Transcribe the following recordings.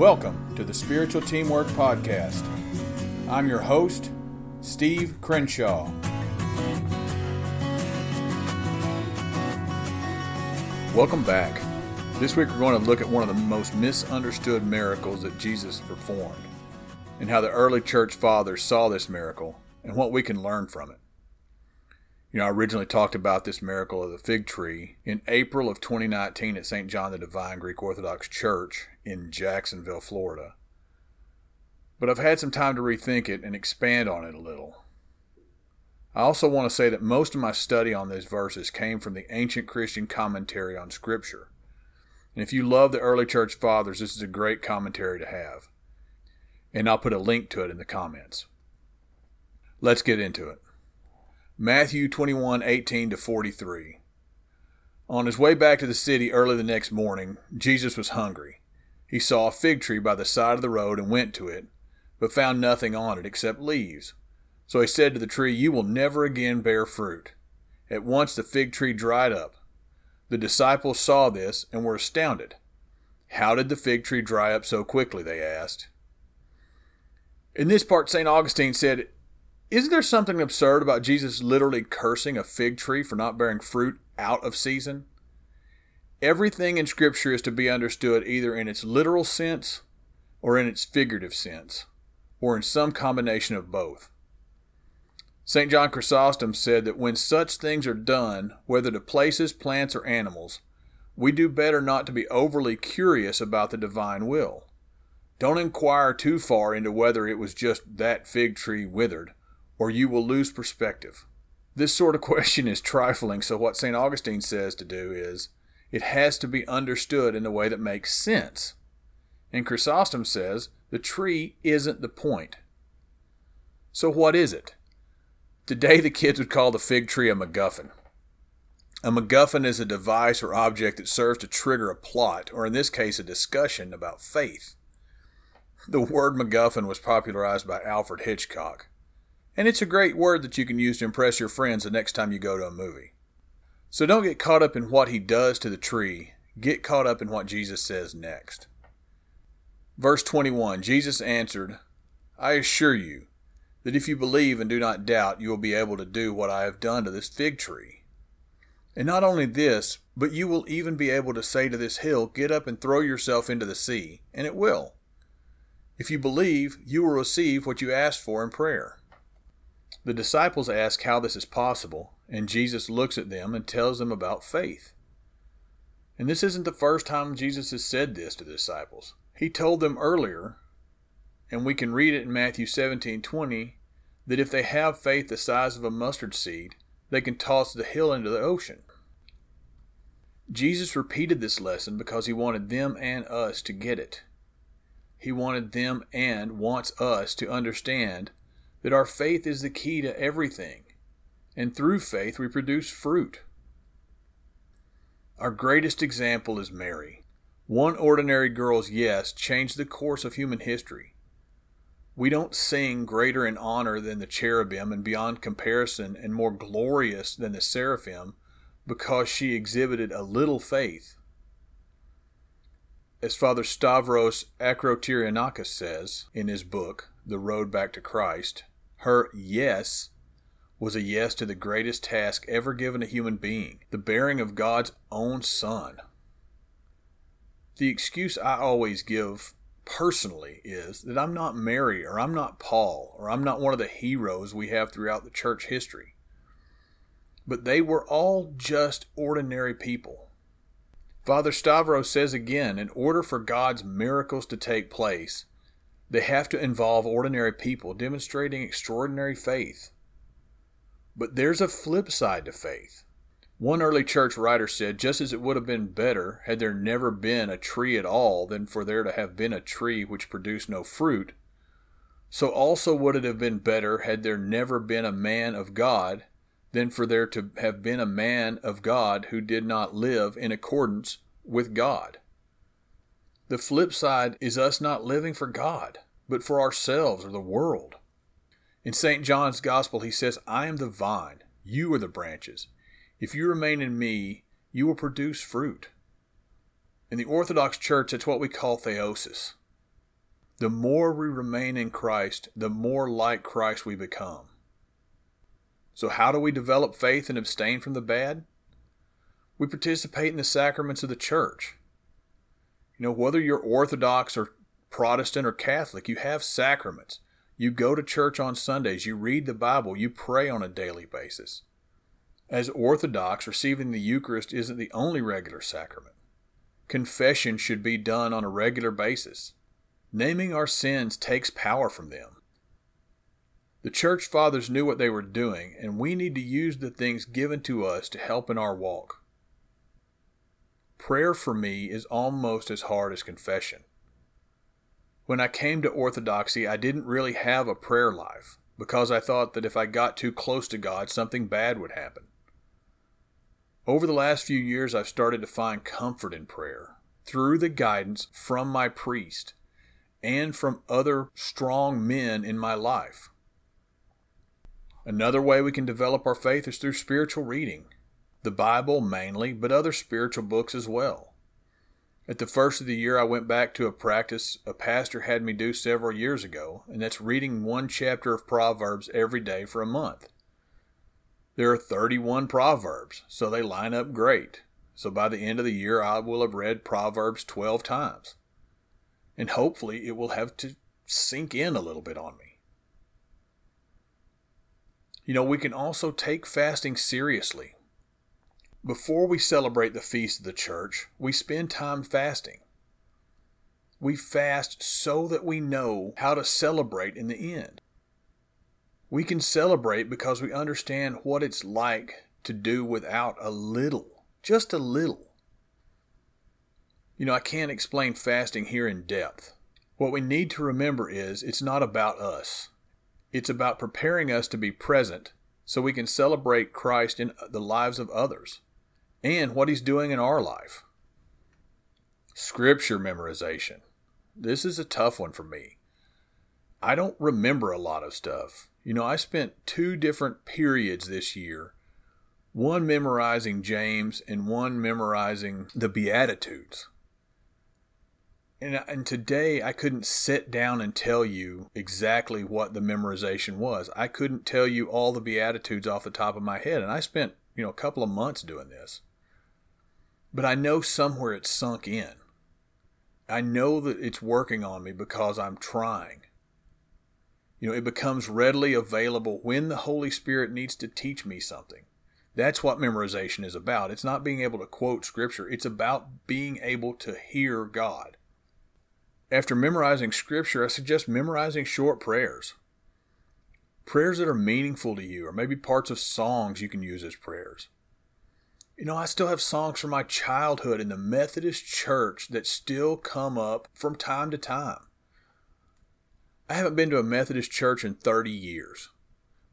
Welcome to the Spiritual Teamwork Podcast. I'm your host, Steve Crenshaw. Welcome back. This week we're going to look at one of the most misunderstood miracles that Jesus performed and how the early church fathers saw this miracle and what we can learn from it. You know, I originally talked about this miracle of the fig tree in April of 2019 at St. John the Divine Greek Orthodox Church in Jacksonville, Florida. But I've had some time to rethink it and expand on it a little. I also want to say that most of my study on these verses came from the ancient Christian commentary on Scripture. And if you love the early church fathers, this is a great commentary to have. And I'll put a link to it in the comments. Let's get into it. Matthew 21 18 to 43. On his way back to the city early the next morning, Jesus was hungry. He saw a fig tree by the side of the road and went to it, but found nothing on it except leaves. So he said to the tree, You will never again bear fruit. At once the fig tree dried up. The disciples saw this and were astounded. How did the fig tree dry up so quickly? They asked. In this part, St. Augustine said, isn't there something absurd about Jesus literally cursing a fig tree for not bearing fruit out of season? Everything in Scripture is to be understood either in its literal sense or in its figurative sense, or in some combination of both. St. John Chrysostom said that when such things are done, whether to places, plants, or animals, we do better not to be overly curious about the divine will. Don't inquire too far into whether it was just that fig tree withered or you will lose perspective. This sort of question is trifling, so what St. Augustine says to do is it has to be understood in a way that makes sense. And Chrysostom says the tree isn't the point. So, what is it? Today, the kids would call the fig tree a MacGuffin. A MacGuffin is a device or object that serves to trigger a plot, or in this case, a discussion about faith. The word MacGuffin was popularized by Alfred Hitchcock. And it's a great word that you can use to impress your friends the next time you go to a movie. So don't get caught up in what he does to the tree, get caught up in what Jesus says next. Verse 21 Jesus answered, I assure you that if you believe and do not doubt, you will be able to do what I have done to this fig tree. And not only this, but you will even be able to say to this hill, Get up and throw yourself into the sea, and it will. If you believe, you will receive what you ask for in prayer. The disciples ask how this is possible, and Jesus looks at them and tells them about faith. And this isn't the first time Jesus has said this to the disciples. He told them earlier, and we can read it in Matthew 17:20, that if they have faith the size of a mustard seed, they can toss the hill into the ocean. Jesus repeated this lesson because he wanted them and us to get it. He wanted them and wants us to understand that our faith is the key to everything, and through faith we produce fruit. Our greatest example is Mary. One ordinary girl's yes changed the course of human history. We don't sing greater in honor than the cherubim and beyond comparison and more glorious than the seraphim because she exhibited a little faith. As Father Stavros Akrotirianakis says in his book, The Road Back to Christ, her yes was a yes to the greatest task ever given a human being the bearing of God's own Son. The excuse I always give personally is that I'm not Mary or I'm not Paul or I'm not one of the heroes we have throughout the church history. But they were all just ordinary people. Father Stavros says again in order for God's miracles to take place, they have to involve ordinary people demonstrating extraordinary faith. But there's a flip side to faith. One early church writer said, just as it would have been better had there never been a tree at all than for there to have been a tree which produced no fruit, so also would it have been better had there never been a man of God than for there to have been a man of God who did not live in accordance with God. The flip side is us not living for God, but for ourselves or the world. In St. John's Gospel, he says, I am the vine, you are the branches. If you remain in me, you will produce fruit. In the Orthodox Church, that's what we call theosis. The more we remain in Christ, the more like Christ we become. So, how do we develop faith and abstain from the bad? We participate in the sacraments of the church. You know, whether you're Orthodox or Protestant or Catholic, you have sacraments. You go to church on Sundays, you read the Bible, you pray on a daily basis. As Orthodox, receiving the Eucharist isn't the only regular sacrament. Confession should be done on a regular basis. Naming our sins takes power from them. The church fathers knew what they were doing, and we need to use the things given to us to help in our walk. Prayer for me is almost as hard as confession. When I came to Orthodoxy, I didn't really have a prayer life because I thought that if I got too close to God, something bad would happen. Over the last few years, I've started to find comfort in prayer through the guidance from my priest and from other strong men in my life. Another way we can develop our faith is through spiritual reading, the Bible mainly, but other spiritual books as well. At the first of the year, I went back to a practice a pastor had me do several years ago, and that's reading one chapter of Proverbs every day for a month. There are 31 Proverbs, so they line up great. So by the end of the year, I will have read Proverbs 12 times. And hopefully, it will have to sink in a little bit on me. You know, we can also take fasting seriously before we celebrate the feast of the church, we spend time fasting. We fast so that we know how to celebrate in the end. We can celebrate because we understand what it's like to do without a little, just a little. You know, I can't explain fasting here in depth. What we need to remember is it's not about us. It's about preparing us to be present so we can celebrate Christ in the lives of others and what He's doing in our life. Scripture memorization. This is a tough one for me. I don't remember a lot of stuff. You know, I spent two different periods this year one memorizing James and one memorizing the Beatitudes. And, and today I couldn't sit down and tell you exactly what the memorization was. I couldn't tell you all the Beatitudes off the top of my head. And I spent, you know, a couple of months doing this but I know somewhere it's sunk in. I know that it's working on me because I'm trying. You know, it becomes readily available when the Holy Spirit needs to teach me something. That's what memorization is about. It's not being able to quote Scripture, it's about being able to hear God. After memorizing Scripture, I suggest memorizing short prayers. Prayers that are meaningful to you, or maybe parts of songs you can use as prayers. You know, I still have songs from my childhood in the Methodist church that still come up from time to time. I haven't been to a Methodist church in 30 years,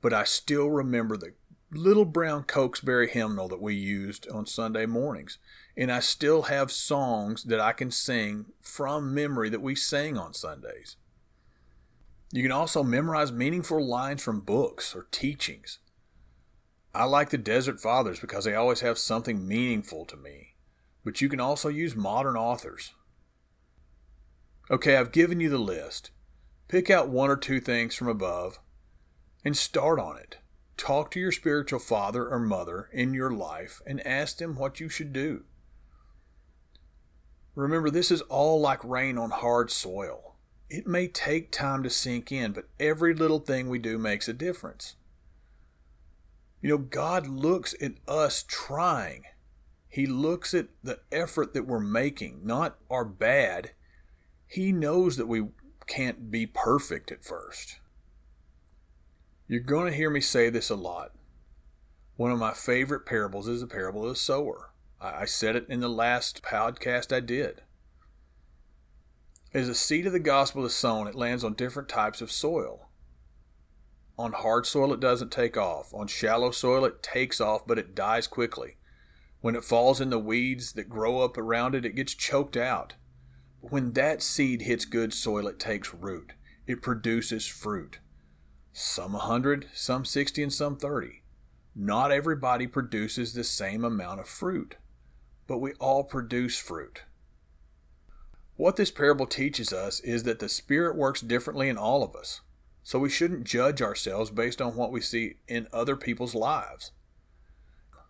but I still remember the little brown Cokesbury hymnal that we used on Sunday mornings. And I still have songs that I can sing from memory that we sang on Sundays. You can also memorize meaningful lines from books or teachings. I like the Desert Fathers because they always have something meaningful to me, but you can also use modern authors. Okay, I've given you the list. Pick out one or two things from above and start on it. Talk to your spiritual father or mother in your life and ask them what you should do. Remember, this is all like rain on hard soil. It may take time to sink in, but every little thing we do makes a difference. You know, God looks at us trying. He looks at the effort that we're making, not our bad. He knows that we can't be perfect at first. You're going to hear me say this a lot. One of my favorite parables is the parable of the sower. I said it in the last podcast I did. As the seed of the gospel is sown, it lands on different types of soil. On hard soil, it doesn't take off. On shallow soil, it takes off, but it dies quickly. When it falls in the weeds that grow up around it, it gets choked out. But when that seed hits good soil, it takes root. It produces fruit. Some a 100, some 60, and some 30. Not everybody produces the same amount of fruit, but we all produce fruit. What this parable teaches us is that the Spirit works differently in all of us, so we shouldn't judge ourselves based on what we see in other people's lives.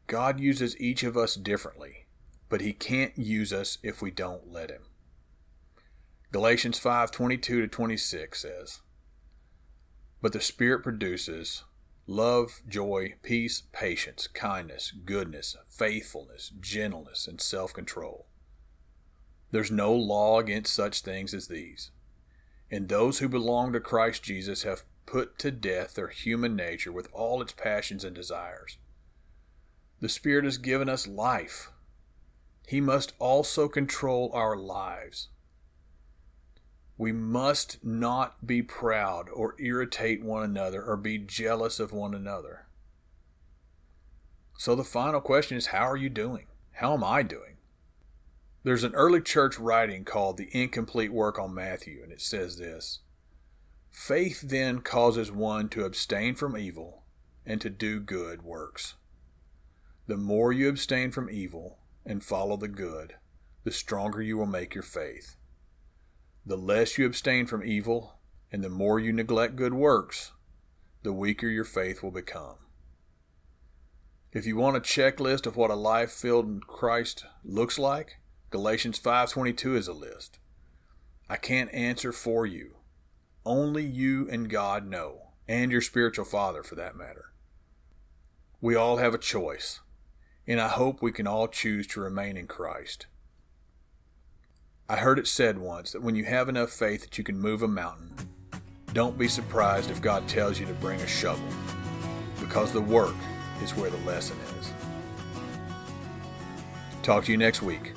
God uses each of us differently, but He can't use us if we don't let Him. Galatians 5:22 to 26 says, "But the Spirit produces love, joy, peace, patience, kindness, goodness, faithfulness, gentleness, and self-control. There's no law against such things as these. And those who belong to Christ Jesus have put to death their human nature with all its passions and desires. The Spirit has given us life. He must also control our lives. We must not be proud or irritate one another or be jealous of one another. So the final question is how are you doing? How am I doing? There's an early church writing called The Incomplete Work on Matthew, and it says this Faith then causes one to abstain from evil and to do good works. The more you abstain from evil and follow the good, the stronger you will make your faith. The less you abstain from evil and the more you neglect good works, the weaker your faith will become. If you want a checklist of what a life filled in Christ looks like, Galatians 5:22 is a list. I can't answer for you. Only you and God know, and your spiritual father for that matter. We all have a choice, and I hope we can all choose to remain in Christ. I heard it said once that when you have enough faith that you can move a mountain, don't be surprised if God tells you to bring a shovel, because the work is where the lesson is. Talk to you next week.